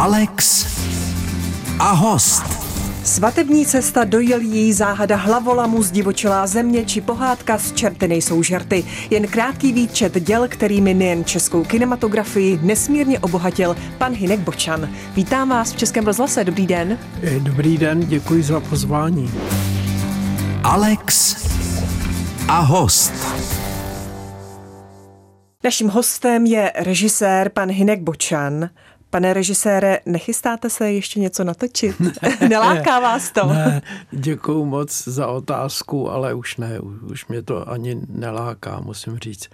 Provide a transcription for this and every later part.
Alex a host. Svatební cesta do Jelí, záhada hlavolamu, zdivočilá země či pohádka z čerty nejsou žerty. Jen krátký výčet děl, kterými nejen českou kinematografii nesmírně obohatil pan Hinek Bočan. Vítám vás v Českém rozhlase, dobrý den. Dobrý den, děkuji za pozvání. Alex a host. Naším hostem je režisér pan Hinek Bočan. Pane režisére, nechystáte se ještě něco natočit? Neláká vás to? Ne, děkuju moc za otázku, ale už ne, už mě to ani neláká, musím říct.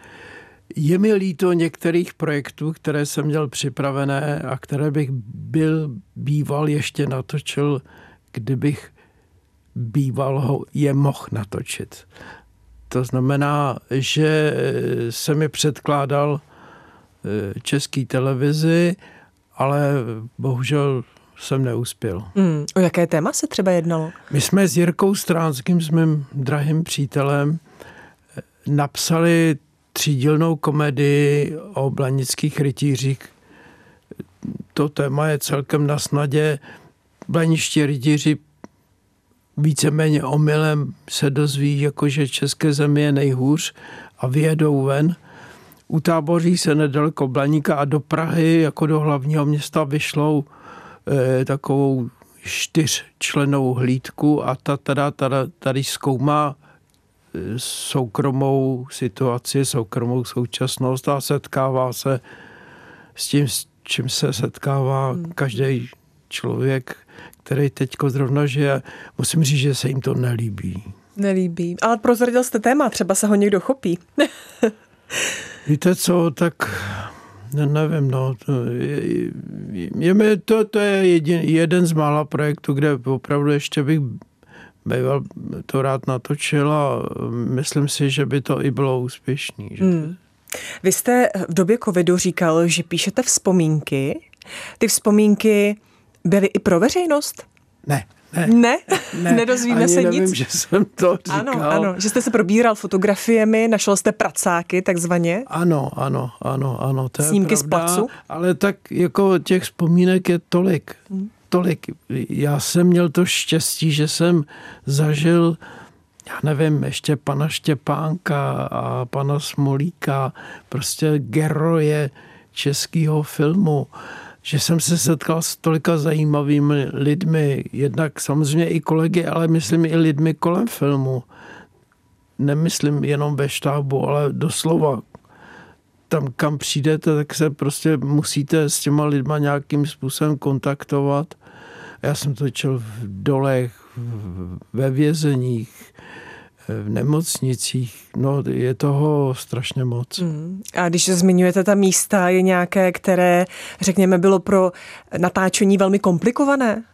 Je mi líto některých projektů, které jsem měl připravené a které bych byl býval ještě natočil, kdybych býval ho je mohl natočit. To znamená, že se mi předkládal eh, český televizi, ale bohužel jsem neuspěl. Mm, o jaké téma se třeba jednalo? My jsme s Jirkou Stránským, s mým drahým přítelem, napsali třídílnou komedii o blanických rytířích. To téma je celkem na snadě. Blaniští rytíři víceméně omylem se dozví, jako že České země je nejhůř a vyjedou ven utáboří se nedaleko Blaníka a do Prahy jako do hlavního města vyšlou e, takovou čtyřčlenou hlídku a ta teda, teda tady zkoumá eh, soukromou situaci, soukromou současnost a setkává se s tím, s čím se setkává hmm. každý člověk, který teď zrovna žije. Musím říct, že se jim to nelíbí. Nelíbí. Ale prozradil jste téma, třeba se ho někdo chopí. Víte co, tak ne, nevím, no. Je, je, je, to, to je jedin, jeden z mála projektů, kde opravdu ještě bych býval to rád natočil a myslím si, že by to i bylo úspěšný. Že? Hmm. Vy jste v době covidu říkal, že píšete vzpomínky. Ty vzpomínky byly i pro veřejnost? Ne. Ne, ne, ne nedozvíme ani se nevím, nic. že jsem to říkal. Ano, ano, že jste se probíral fotografiemi, našel jste pracáky takzvaně. Ano, ano, ano, ano, to Snímky je pravda, z placu. Ale tak jako těch vzpomínek je tolik, hmm. tolik. Já jsem měl to štěstí, že jsem zažil já nevím, ještě pana Štěpánka a pana Smolíka, prostě geroje českého filmu že jsem se setkal s tolika zajímavými lidmi, jednak samozřejmě i kolegy, ale myslím i lidmi kolem filmu. Nemyslím jenom ve štábu, ale doslova tam, kam přijdete, tak se prostě musíte s těma lidma nějakým způsobem kontaktovat. Já jsem točil v dolech, ve vězeních, v nemocnicích. No, je toho strašně moc. Mm. A když zmiňujete ta místa, je nějaké, které, řekněme, bylo pro natáčení velmi komplikované?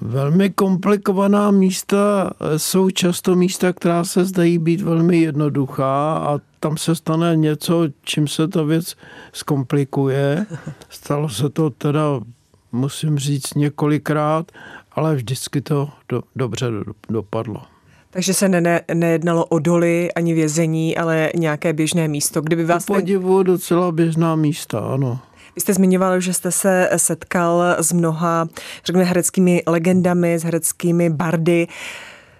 Velmi komplikovaná místa jsou často místa, která se zdají být velmi jednoduchá a tam se stane něco, čím se ta věc zkomplikuje. Stalo se to teda, musím říct, několikrát, ale vždycky to do, dobře dopadlo. Takže se ne, nejednalo o doly ani vězení, ale nějaké běžné místo. Kdyby vás... Po podivu docela běžná místa, ano. Vy jste zmiňoval, že jste se setkal s mnoha, řekněme, hereckými legendami, s hereckými bardy.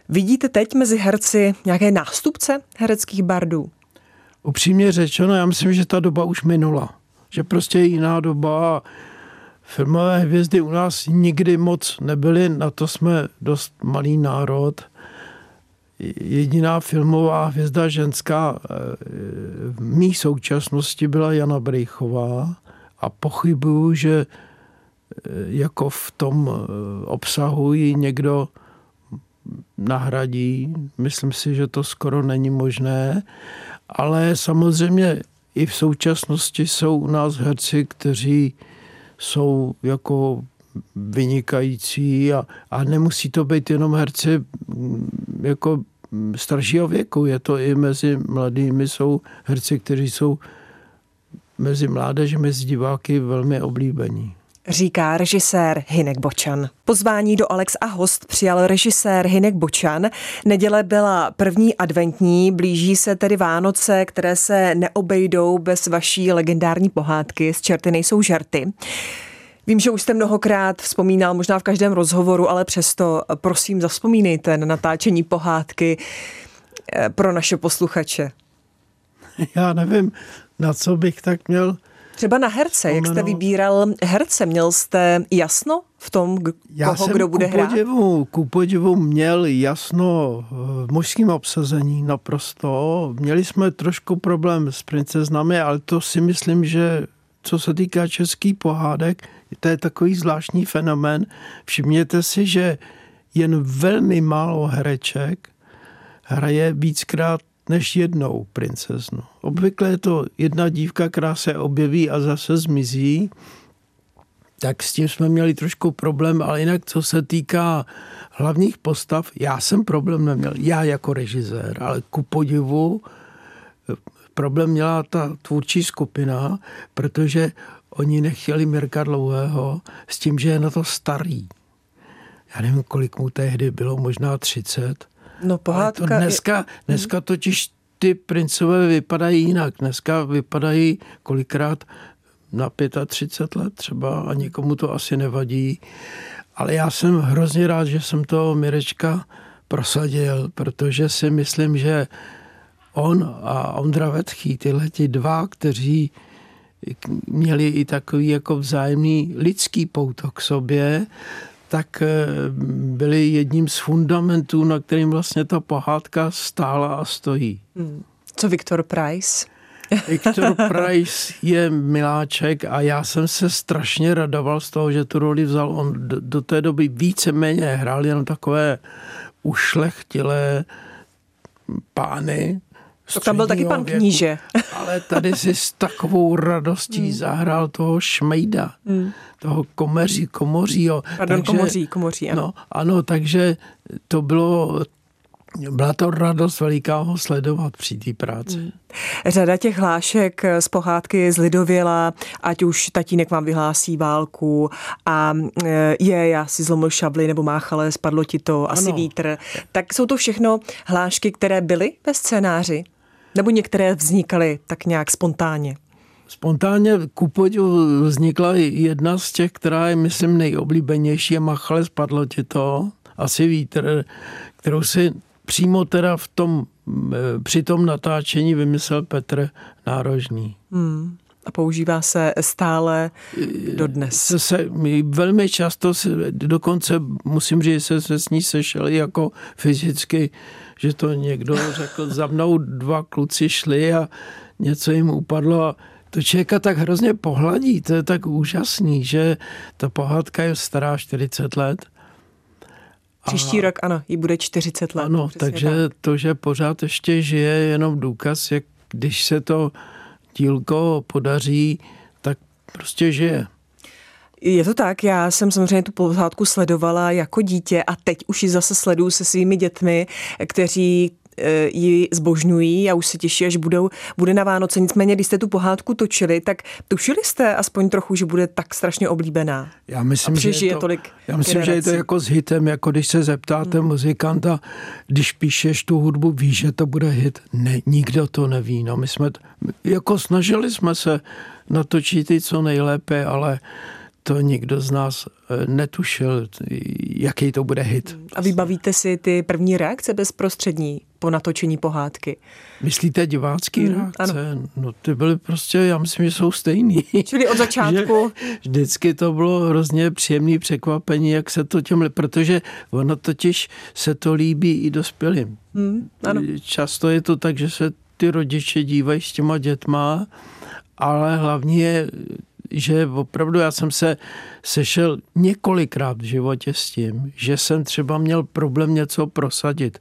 Vidíte teď mezi herci nějaké nástupce hereckých bardů? Upřímně řečeno, já myslím, že ta doba už minula. Že prostě je jiná doba. Filmové hvězdy u nás nikdy moc nebyly, na to jsme dost malý národ jediná filmová hvězda ženská eh, v mý současnosti byla Jana Brejchová a pochybuju, že eh, jako v tom eh, obsahu ji někdo nahradí. Myslím si, že to skoro není možné, ale samozřejmě i v současnosti jsou u nás herci, kteří jsou jako vynikající a, a nemusí to být jenom herci mm, jako staršího věku. Je to i mezi mladými, jsou herci, kteří jsou mezi mládeži, mezi diváky velmi oblíbení. Říká režisér Hinek Bočan. Pozvání do Alex a host přijal režisér Hinek Bočan. Neděle byla první adventní, blíží se tedy Vánoce, které se neobejdou bez vaší legendární pohádky z Čerty nejsou žerty. Vím, že už jste mnohokrát vzpomínal, možná v každém rozhovoru, ale přesto prosím zavzpomínejte na natáčení pohádky eh, pro naše posluchače. Já nevím, na co bych tak měl Třeba na herce, jak jste vybíral herce, měl jste jasno v tom, Já koho jsem kdo bude ku hrát? podivu, ku podivu měl jasno v mužském obsazení naprosto. Měli jsme trošku problém s princeznami, ale to si myslím, že co se týká český pohádek, to je takový zvláštní fenomén. Všimněte si, že jen velmi málo hereček hraje víckrát než jednou princeznu. Obvykle je to jedna dívka, která se objeví a zase zmizí. Tak s tím jsme měli trošku problém, ale jinak co se týká hlavních postav, já jsem problém neměl, já jako režisér, ale ku podivu problém měla ta tvůrčí skupina, protože oni nechtěli Mirka Dlouhého s tím, že je na to starý. Já nevím, kolik mu tehdy bylo, možná 30. No pohádka... to dneska, dneska totiž ty princové vypadají jinak. Dneska vypadají kolikrát na 35 let třeba a někomu to asi nevadí. Ale já jsem hrozně rád, že jsem to Mirečka prosadil, protože si myslím, že on a Ondra Vetchý, tyhle ti dva, kteří měli i takový jako vzájemný lidský pouto k sobě, tak byli jedním z fundamentů, na kterým vlastně ta pohádka stála a stojí. Hmm. Co Viktor Price? Viktor Price je miláček a já jsem se strašně radoval z toho, že tu roli vzal. On do, do té doby víceméně hrál jenom takové ušlechtilé pány, to tam byl taky pan věku, kníže. Ale tady si s takovou radostí hmm. zahrál toho šmejda, hmm. toho komeří, komořího. Pardon, takže, komoří, komoří, ano. No, ano, takže to bylo byla to radost veliká ho sledovat při té práci. Hmm. Řada těch hlášek z pohádky z Lidověla, ať už tatínek vám vyhlásí válku a e, je, já si zlomil šably nebo máchale, spadlo ti to, asi ano. vítr. Tak jsou to všechno hlášky, které byly ve scénáři? Nebo některé vznikaly tak nějak spontánně? Spontánně ku podivu vznikla jedna z těch, která je, myslím, nejoblíbenější, je Machale, spadlo ti to, asi vítr, kterou si přímo teda v tom, při tom natáčení vymyslel Petr Nárožný. Hmm. A používá se stále dodnes. Se, se, velmi často, se, dokonce musím říct, se, se s ní sešeli jako fyzicky, že to někdo řekl, za mnou dva kluci šli a něco jim upadlo a to člověka tak hrozně pohladí, to je tak úžasný, že ta pohádka je stará 40 let Příští rok, ano, jí bude 40 let. Ano, takže tak. to, že pořád ještě žije, je jenom důkaz, jak když se to dílko podaří, tak prostě žije. Je to tak, já jsem samozřejmě tu pohádku sledovala jako dítě a teď už ji zase sleduju se svými dětmi, kteří ji zbožňují a už se těší, až budou, bude na Vánoce. Nicméně, když jste tu pohádku točili, tak tušili jste aspoň trochu, že bude tak strašně oblíbená. Já myslím, že je to, tolik já myslím, generací. že je to jako s hitem, jako když se zeptáte hmm. muzikanta, když píšeš tu hudbu, víš, že to bude hit. Ne, nikdo to neví. No, my jsme, jako snažili jsme se natočit i co nejlépe, ale to nikdo z nás eh, netušil, jaký to bude hit. A vybavíte si ty první reakce bezprostřední po natočení pohádky? Myslíte divácký mm, reakce? Ano. No ty byly prostě, já myslím, že jsou stejný. Čili od začátku? vždycky to bylo hrozně příjemné překvapení, jak se to těm, protože ono totiž se to líbí i dospělým. Mm, ano. Často je to tak, že se ty rodiče dívají s těma dětma, ale hlavně je že opravdu já jsem se sešel několikrát v životě s tím, že jsem třeba měl problém něco prosadit.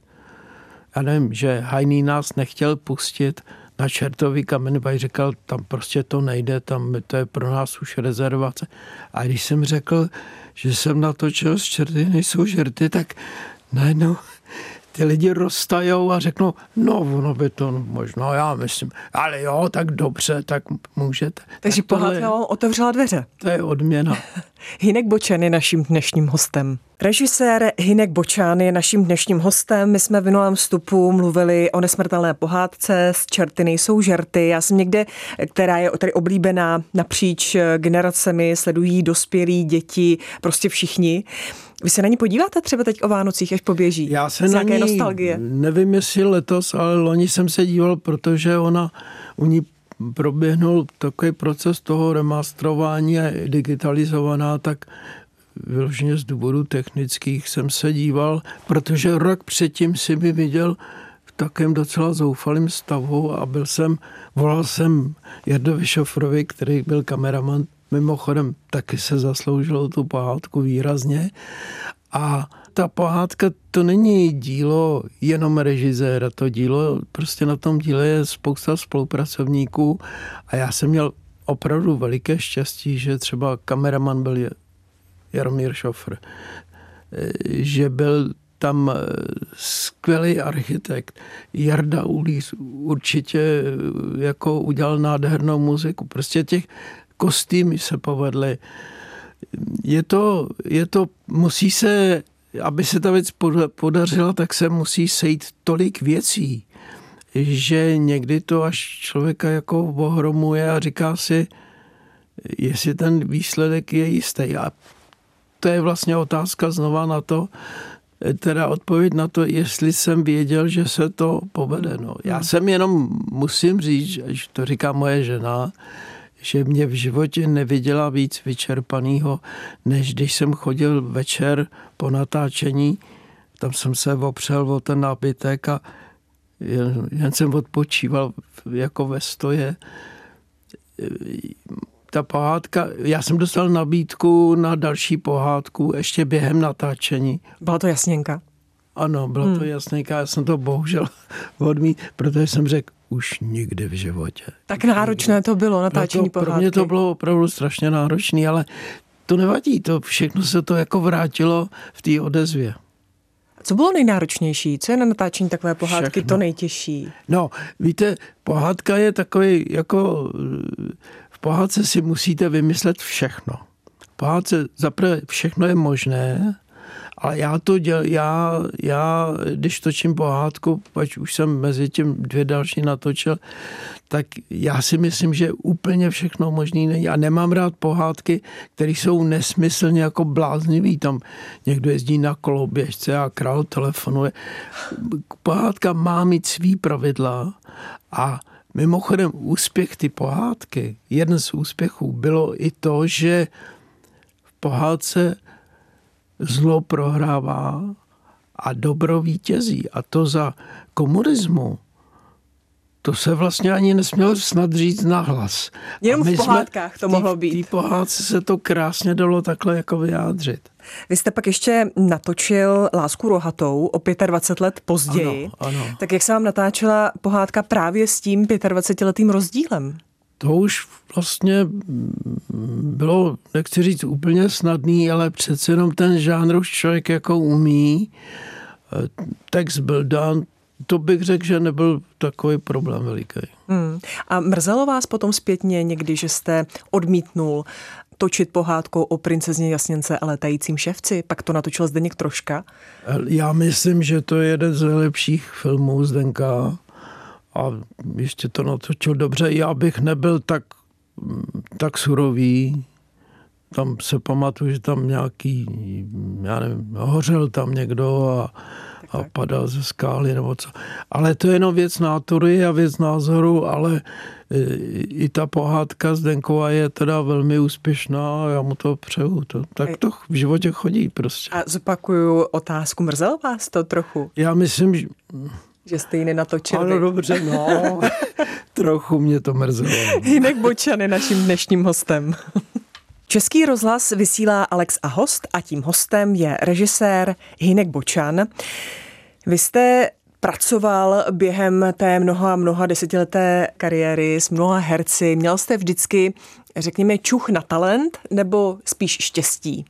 Já nevím, že Hajný nás nechtěl pustit na čertový kamen, pak říkal, tam prostě to nejde, tam to je pro nás už rezervace. A když jsem řekl, že jsem natočil z čerty, nejsou žerty, tak najednou ty lidi roztajou a řeknou, no ono by to možná, já myslím, ale jo, tak dobře, tak můžete. Takže tak pohádka otevřela dveře. To je odměna. Hinek Bočan je naším dnešním hostem. Režisér Hinek Bočán je naším dnešním hostem. My jsme v minulém vstupu mluvili o nesmrtelné pohádce z Čerty nejsou žerty. Já jsem někde, která je tady oblíbená napříč generacemi, sledují dospělí, děti, prostě všichni. Vy se na ní podíváte třeba teď o Vánocích, až poběží? Já se na ní, nostalgie? nevím jestli letos, ale loni jsem se díval, protože ona u ní proběhnul takový proces toho remastrování a digitalizovaná, tak vyloženě z důvodů technických jsem se díval, protože rok předtím si mi viděl v takém docela zoufalém stavu a byl jsem, volal jsem Jardovi Šofrovi, který byl kameraman, mimochodem taky se zasloužilo tu pohádku výrazně a ta pohádka to není dílo jenom režiséra, to dílo, prostě na tom díle je spousta spolupracovníků a já jsem měl opravdu veliké štěstí, že třeba kameraman byl Jaromír Šofr, že byl tam skvělý architekt. Jarda Ulís určitě jako udělal nádhernou muziku. Prostě těch kostýmy se povedly. Je to, je to, musí se aby se ta věc podařila, tak se musí sejít tolik věcí, že někdy to až člověka jako ohromuje a říká si, jestli ten výsledek je jistý. A to je vlastně otázka znova na to, teda odpověď na to, jestli jsem věděl, že se to povede. No. Já hmm. jsem jenom, musím říct, že to říká moje žena, že mě v životě neviděla víc vyčerpaného, než když jsem chodil večer po natáčení, tam jsem se opřel o ten nábytek a jen, jen jsem odpočíval jako ve stoje. Ta pohádka, já jsem dostal nabídku na další pohádku ještě během natáčení. Byla to jasněnka? Ano, bylo hmm. to jasněnka, já jsem to bohužel odmít, protože jsem řekl, už nikdy v životě. Tak náročné to bylo, natáčení no to, Pro mě to bylo opravdu strašně náročné, ale to nevadí, to všechno se to jako vrátilo v té odezvě. Co bylo nejnáročnější? Co je na natáčení takové pohádky všechno. to nejtěžší? No, víte, pohádka je takový, jako v pohádce si musíte vymyslet všechno. V pohádce zaprvé všechno je možné, ale já to děl, já, já, když točím pohádku, ať už jsem mezi tím dvě další natočil, tak já si myslím, že úplně všechno možný není. A nemám rád pohádky, které jsou nesmyslně jako bláznivý. Tam někdo jezdí na koloběžce a král telefonuje. Pohádka má mít svý pravidla a mimochodem úspěch ty pohádky, jeden z úspěchů bylo i to, že v pohádce zlo prohrává a dobro vítězí. A to za komunismu to se vlastně ani nesmělo snad říct nahlas. Jenom v pohádkách to mohlo být. V pohádce se to krásně dalo takhle jako vyjádřit. Vy jste pak ještě natočil Lásku rohatou o 25 let později. Ano, ano. Tak jak se vám natáčela pohádka právě s tím 25-letým rozdílem? To už vlastně bylo, nechci říct úplně snadný, ale přece jenom ten žánr už člověk jako umí. Text byl dán, to bych řekl, že nebyl takový problém veliký. Hmm. A mrzelo vás potom zpětně někdy, že jste odmítnul točit pohádku o princezně Jasněnce a letajícím ševci? Pak to natočil Zdeněk Troška? Já myslím, že to je jeden z nejlepších filmů Zdenka a ještě to natočil dobře. Já bych nebyl tak, tak surový. Tam se pamatuju, že tam nějaký, já nevím, hořel tam někdo a, a padal ze skály nebo co. Ale to je jenom věc nátury a věc názoru, ale e, i ta pohádka Zdenkova je teda velmi úspěšná a já mu to přeju. To, tak to v životě chodí prostě. A zopakuju otázku, mrzelo vás to trochu? Já myslím, že že jste ji nenatočili. Ano, dobře, no. Trochu mě to mrzelo. Jinak Bočan je naším dnešním hostem. Český rozhlas vysílá Alex a host a tím hostem je režisér Hinek Bočan. Vy jste pracoval během té mnoha a mnoha desetileté kariéry s mnoha herci. Měl jste vždycky, řekněme, čuch na talent nebo spíš štěstí?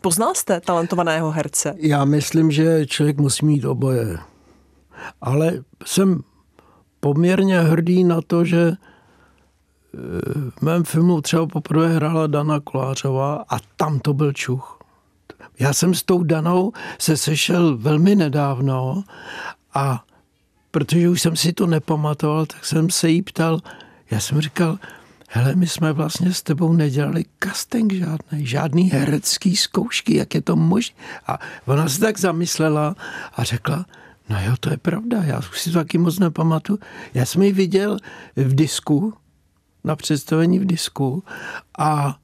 Poznal jste talentovaného herce? Já myslím, že člověk musí mít oboje ale jsem poměrně hrdý na to, že v mém filmu třeba poprvé hrála Dana Kolářová a tam to byl čuch. Já jsem s tou Danou se sešel velmi nedávno a protože už jsem si to nepamatoval, tak jsem se jí ptal, já jsem říkal, hele, my jsme vlastně s tebou nedělali casting žádný, žádný herecký zkoušky, jak je to možné. A ona se tak zamyslela a řekla, no jo, to je pravda, já už si to taky moc nepamatuju. Já jsem ji viděl v disku, na představení v disku a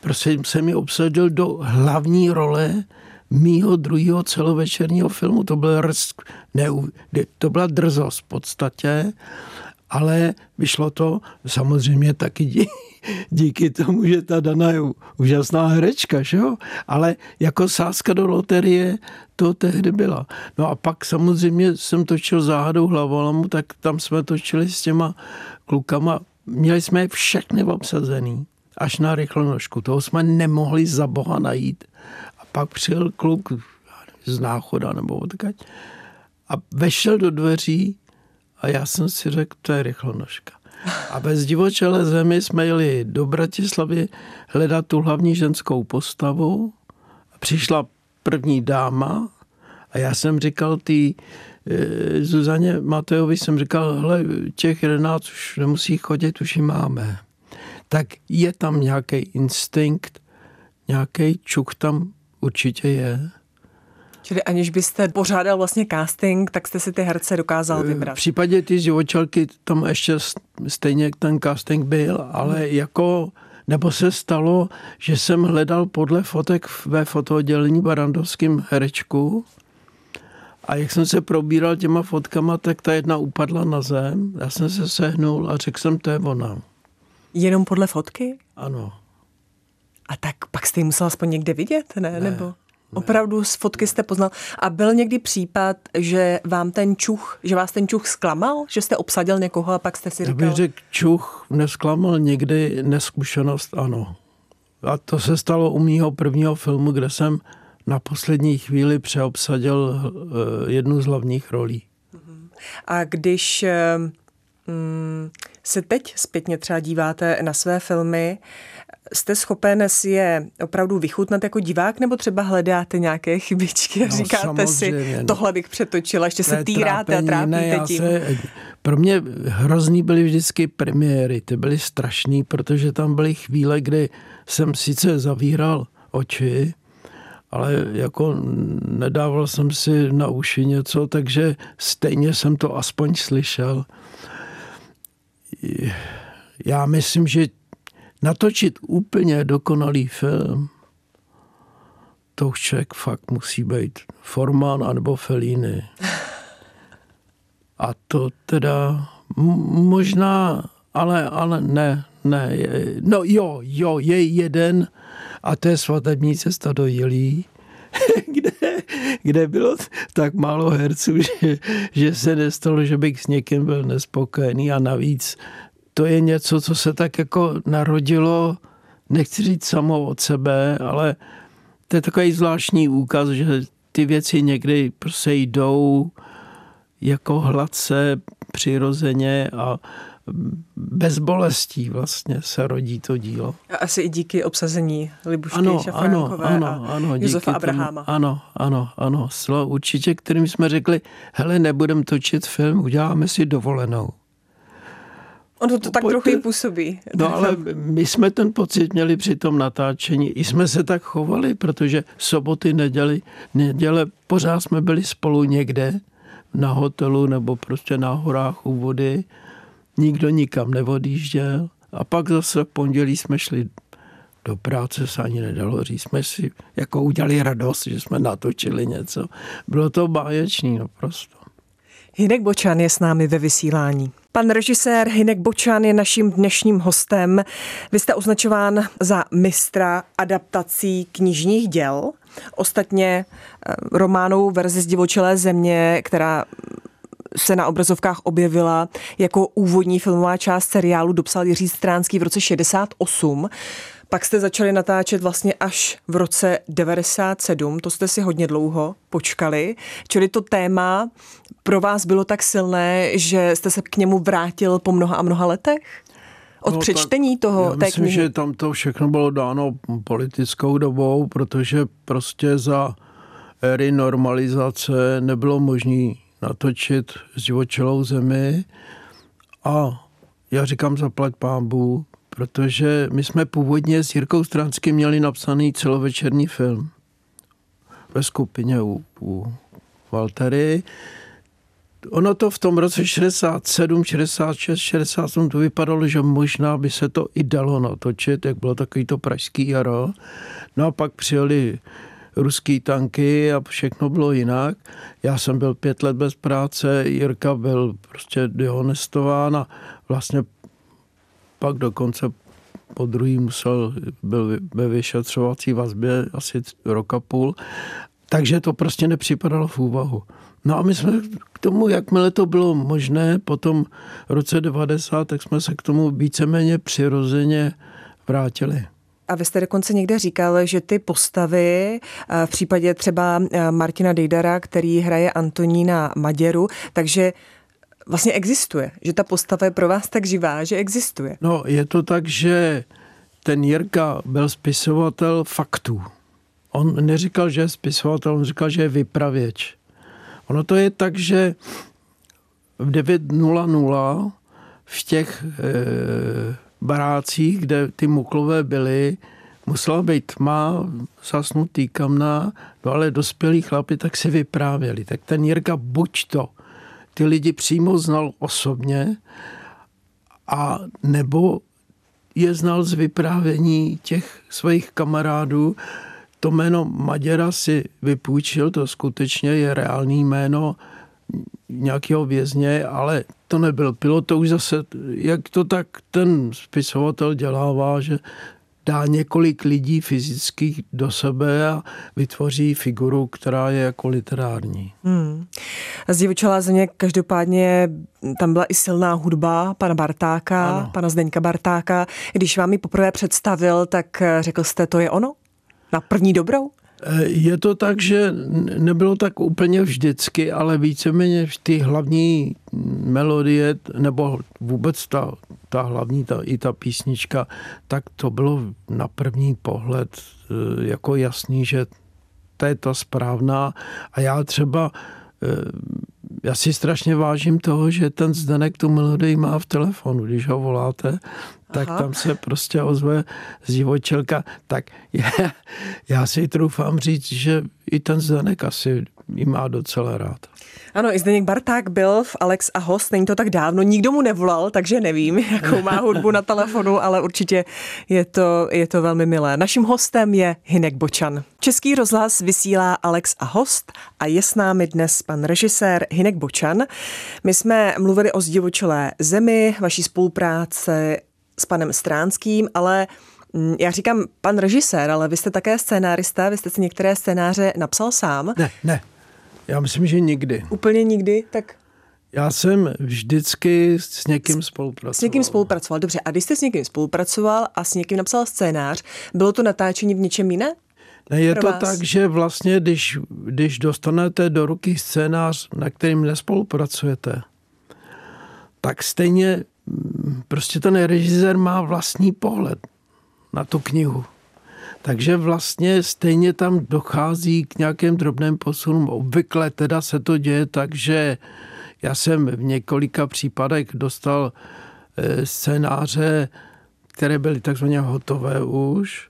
prostě jsem mi obsadil do hlavní role mýho druhého celovečerního filmu. To, byl rsk, ne, to byla drzost v podstatě, ale vyšlo to samozřejmě taky dí, díky tomu, že ta Dana je úžasná herečka, že jo? ale jako sázka do loterie to tehdy byla. No a pak samozřejmě jsem točil záhadou hlavolamu, tak tam jsme točili s těma klukama, měli jsme je všechny obsazený až na rychlonožku. Toho jsme nemohli za boha najít. A pak přijel kluk z náchoda nebo odkaď a vešel do dveří a já jsem si řekl, to je rychlonožka. A bez divočelé zemi jsme jeli do Bratislavy hledat tu hlavní ženskou postavu. Přišla první dáma a já jsem říkal ty e, Zuzaně Matejovi jsem říkal, hele, těch 11 už nemusí chodit, už ji máme tak je tam nějaký instinkt, nějaký čuk tam určitě je. Čili aniž byste pořádal vlastně casting, tak jste si ty herce dokázal vybrat. V případě ty živočelky tam ještě stejně ten casting byl, ale hmm. jako nebo se stalo, že jsem hledal podle fotek ve fotooddělení Barandovským herečku a jak jsem se probíral těma fotkama, tak ta jedna upadla na zem. Já jsem se sehnul a řekl jsem, to je ona. Jenom podle fotky? Ano. A tak pak jste ji musel aspoň někde vidět, ne? ne Nebo opravdu z fotky jste poznal. A byl někdy případ, že vám ten čuch, že vás ten čuch zklamal? Že jste obsadil někoho a pak jste si říkal... Já bych řekl, čuch nesklamal někdy, neskušenost ano. A to se stalo u mýho prvního filmu, kde jsem na poslední chvíli přeobsadil eh, jednu z hlavních rolí. A když eh, mm, se teď zpětně třeba díváte na své filmy, jste schopen si je opravdu vychutnat jako divák, nebo třeba hledáte nějaké chybičky a no, říkáte si, no. tohle bych přetočila, ještě se týráte a trápíte ne, tím. Se, pro mě hrozný byly vždycky premiéry, ty byly strašný, protože tam byly chvíle, kdy jsem sice zavíral oči, ale jako nedával jsem si na uši něco, takže stejně jsem to aspoň slyšel já myslím, že natočit úplně dokonalý film, to už člověk fakt musí být Forman anebo Fellini. A to teda možná, ale, ale ne, ne. No jo, jo, je jeden a to je svatební cesta do Jilí, kde, kde bylo tak málo herců, že, že se nestalo, že bych s někým byl nespokojený a navíc to je něco, co se tak jako narodilo, nechci říct samo od sebe, ale to je takový zvláštní úkaz, že ty věci někdy prostě jdou jako hladce, přirozeně a bez bolestí vlastně se rodí to dílo. A asi i díky obsazení Libušky ano, ano, ano, ano, Josefa Abraháma. Tomu, ano, ano, ano, Slo, určitě, kterým jsme řekli, hele, nebudeme točit film, uděláme si dovolenou. Ono to tak trochu působí. No ale my jsme ten pocit měli při tom natáčení. I jsme se tak chovali, protože soboty, neděli, neděle pořád jsme byli spolu někde na hotelu nebo prostě na horách u vody. Nikdo nikam neodjížděl. A pak zase v pondělí jsme šli do práce se ani nedalo říct. Jsme si jako udělali radost, že jsme natočili něco. Bylo to báječný, no prostě. Hinek Bočan je s námi ve vysílání. Pan režisér Hinek Bočan je naším dnešním hostem. Vy jste označován za mistra adaptací knižních děl. Ostatně eh, románovou verzi z divočelé země, která se na obrazovkách objevila jako úvodní filmová část seriálu, dopsal Jiří Stránský v roce 68. Pak jste začali natáčet vlastně až v roce 97, to jste si hodně dlouho počkali, čili to téma pro vás bylo tak silné, že jste se k němu vrátil po mnoha a mnoha letech? Od no, přečtení toho já té myslím, knihy? že tam to všechno bylo dáno politickou dobou, protože prostě za éry normalizace nebylo možné natočit zdivočelou zemi a já říkám zaplať pámbu, protože my jsme původně s Jirkou Stránským měli napsaný celovečerní film ve skupině u, u Valtery. Ono to v tom roce 67, 66, 68 to vypadalo, že možná by se to i dalo natočit, jak bylo takový to pražský jaro. No a pak přijeli ruský tanky a všechno bylo jinak. Já jsem byl pět let bez práce, Jirka byl prostě dehonestován a vlastně pak dokonce po druhý musel, byl ve vyšetřovací vazbě asi roka půl, takže to prostě nepřipadalo v úvahu. No a my jsme k tomu, jakmile to bylo možné, potom v roce 90, tak jsme se k tomu víceméně přirozeně vrátili. A vy jste dokonce někde říkal, že ty postavy v případě třeba Martina Dejdara, který hraje Antonína Maděru, takže vlastně existuje, že ta postava je pro vás tak živá, že existuje. No, je to tak, že ten Jirka byl spisovatel faktů. On neříkal, že je spisovatel, on říkal, že je vypravěč. Ono to je tak, že v 9.00 v těch e, barácích, kde ty muklové byly, musela být tma, zasnutý kamna, no ale dospělí chlapi tak si vyprávěli. Tak ten Jirka buď to ty lidi přímo znal osobně a nebo je znal z vyprávění těch svých kamarádů. To jméno Maděra si vypůjčil, to skutečně je reálný jméno nějakého vězně, ale to nebyl pilot, to už zase, jak to tak ten spisovatel dělává, že dá několik lidí fyzických do sebe a vytvoří figuru, která je jako literární. Hmm. Zdivočelá země každopádně tam byla i silná hudba pana Bartáka, ano. pana Zdeňka Bartáka. Když vám ji poprvé představil, tak řekl jste, to je ono? Na první dobrou? Eh, je to tak, že nebylo tak úplně vždycky, ale víceméně ty hlavní melodie, nebo vůbec ta, ta hlavní, ta, i ta písnička, tak to bylo na první pohled eh, jako jasný, že to je ta správná. A já třeba eh, já si strašně vážím toho, že ten Zdenek tu melodii má v telefonu, když ho voláte, tak Aha. tam se prostě ozve z divočelka. Tak já, já si troufám říct, že i ten Zdenek asi ji má docela rád. Ano, i Zdeněk Barták byl v Alex a host, není to tak dávno, nikdo mu nevolal, takže nevím, jakou má hudbu na telefonu, ale určitě je to, je to velmi milé. Naším hostem je Hinek Bočan. Český rozhlas vysílá Alex a host a je s námi dnes pan režisér Hinek Bočan. My jsme mluvili o zdivočelé zemi, vaší spolupráce s panem Stránským, ale mm, já říkám pan režisér, ale vy jste také scénárista, vy jste si některé scénáře napsal sám. Ne, ne, já myslím, že nikdy. Úplně nikdy, tak já jsem vždycky s někým spolupracoval. S někým spolupracoval, dobře. A když jste s někým spolupracoval a s někým napsal scénář, bylo to natáčení v něčem jiné? Ne, je to vás? tak, že vlastně, když, když dostanete do ruky scénář, na kterým nespolupracujete, tak stejně mm, prostě ten režisér má vlastní pohled na tu knihu. Takže vlastně stejně tam dochází k nějakým drobným posunům. Obvykle teda se to děje tak, že já jsem v několika případech dostal eh, scénáře, které byly takzvaně hotové už,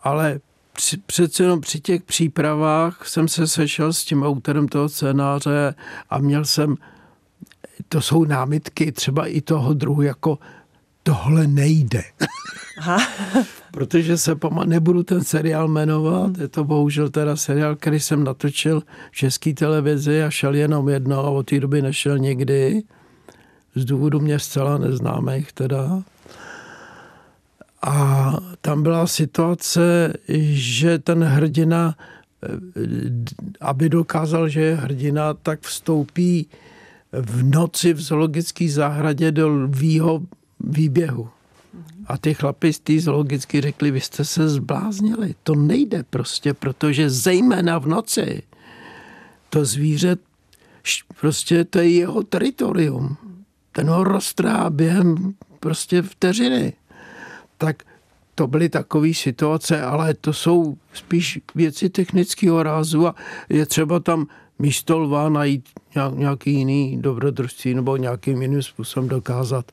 ale při, přece jenom při těch přípravách jsem se sešel s tím autorem toho scénáře a měl jsem, to jsou námitky třeba i toho druhu, jako tohle nejde. Aha. Protože se pamatuju, nebudu ten seriál jmenovat, je to bohužel teda seriál, který jsem natočil v české televizi a šel jenom jedno a od té doby nešel nikdy. Z důvodu mě zcela neznámých teda. A tam byla situace, že ten hrdina, aby dokázal, že je hrdina, tak vstoupí v noci v zoologické zahradě do lvího výběhu. A ty chlapi z té zoologicky řekli, vy jste se zbláznili. To nejde prostě, protože zejména v noci to zvíře, prostě to je jeho teritorium. Ten ho roztrá během prostě vteřiny. Tak to byly takové situace, ale to jsou spíš věci technického rázu a je třeba tam místo lva najít nějaký jiný dobrodružství nebo nějakým jiným způsobem dokázat,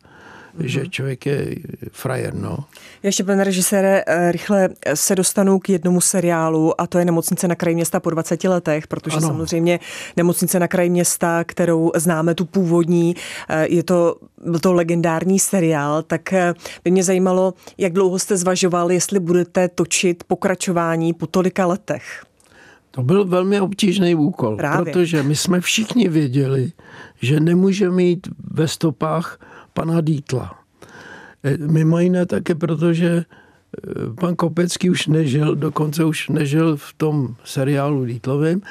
mm-hmm. že člověk je frajer. No. Ještě, pane režisére, eh, rychle se dostanu k jednomu seriálu a to je Nemocnice na kraji města po 20 letech, protože ano. samozřejmě Nemocnice na kraji města, kterou známe tu původní, eh, je to, byl to legendární seriál, tak eh, by mě zajímalo, jak dlouho jste zvažoval, jestli budete točit pokračování po tolika letech. To byl velmi obtížný úkol, Právě. protože my jsme všichni věděli, že nemůžeme jít ve stopách pana Dítla. E, mimo jiné také proto, že e, pan Kopecký už nežil, dokonce už nežil v tom seriálu Dítlovým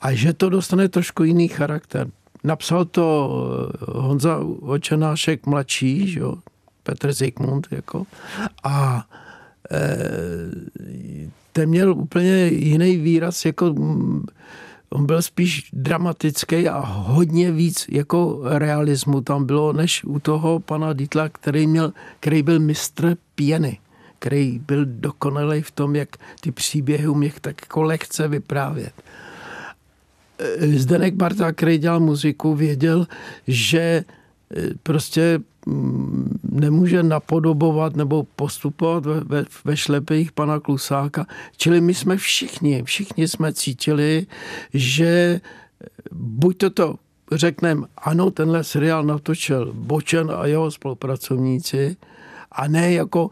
a že to dostane trošku jiný charakter. Napsal to e, Honza Očenášek mladší, že jo, Petr Zikmund, jako, a ten měl úplně jiný výraz, jako on byl spíš dramatický a hodně víc jako realismu tam bylo, než u toho pana Dítla, který, měl, který byl mistr pěny, který byl dokonalý v tom, jak ty příběhy uměl tak jako lehce vyprávět. Zdenek Barta, který dělal muziku, věděl, že e, prostě nemůže napodobovat nebo postupovat ve, ve, ve šlepejích pana Klusáka. Čili my jsme všichni, všichni jsme cítili, že buď toto řekneme, ano, tenhle seriál natočil Bočen a jeho spolupracovníci, a ne jako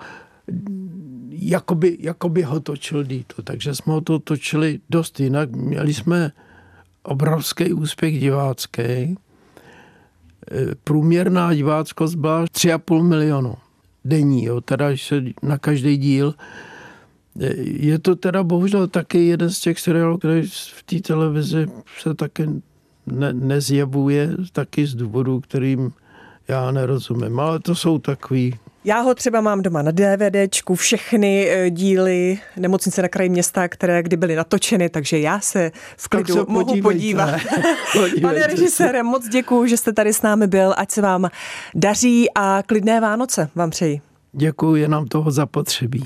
jakoby, jakoby ho točil Dito. Takže jsme ho to točili dost jinak. Měli jsme obrovský úspěch divácký průměrná diváckost byla 3,5 milionu denní, jo, teda na každý díl. Je to teda bohužel taky jeden z těch seriálů, který v té televizi se taky ne, nezjevuje, taky z důvodů, kterým já nerozumím. Ale to jsou takový já ho třeba mám doma na DVDčku, všechny eh, díly Nemocnice na kraji města, které kdy byly natočeny, takže já se v klidu se mohu podívat. Pane režisére, moc děkuji, že jste tady s námi byl, ať se vám daří a klidné Vánoce vám přeji. Děkuji, je nám toho zapotřebí.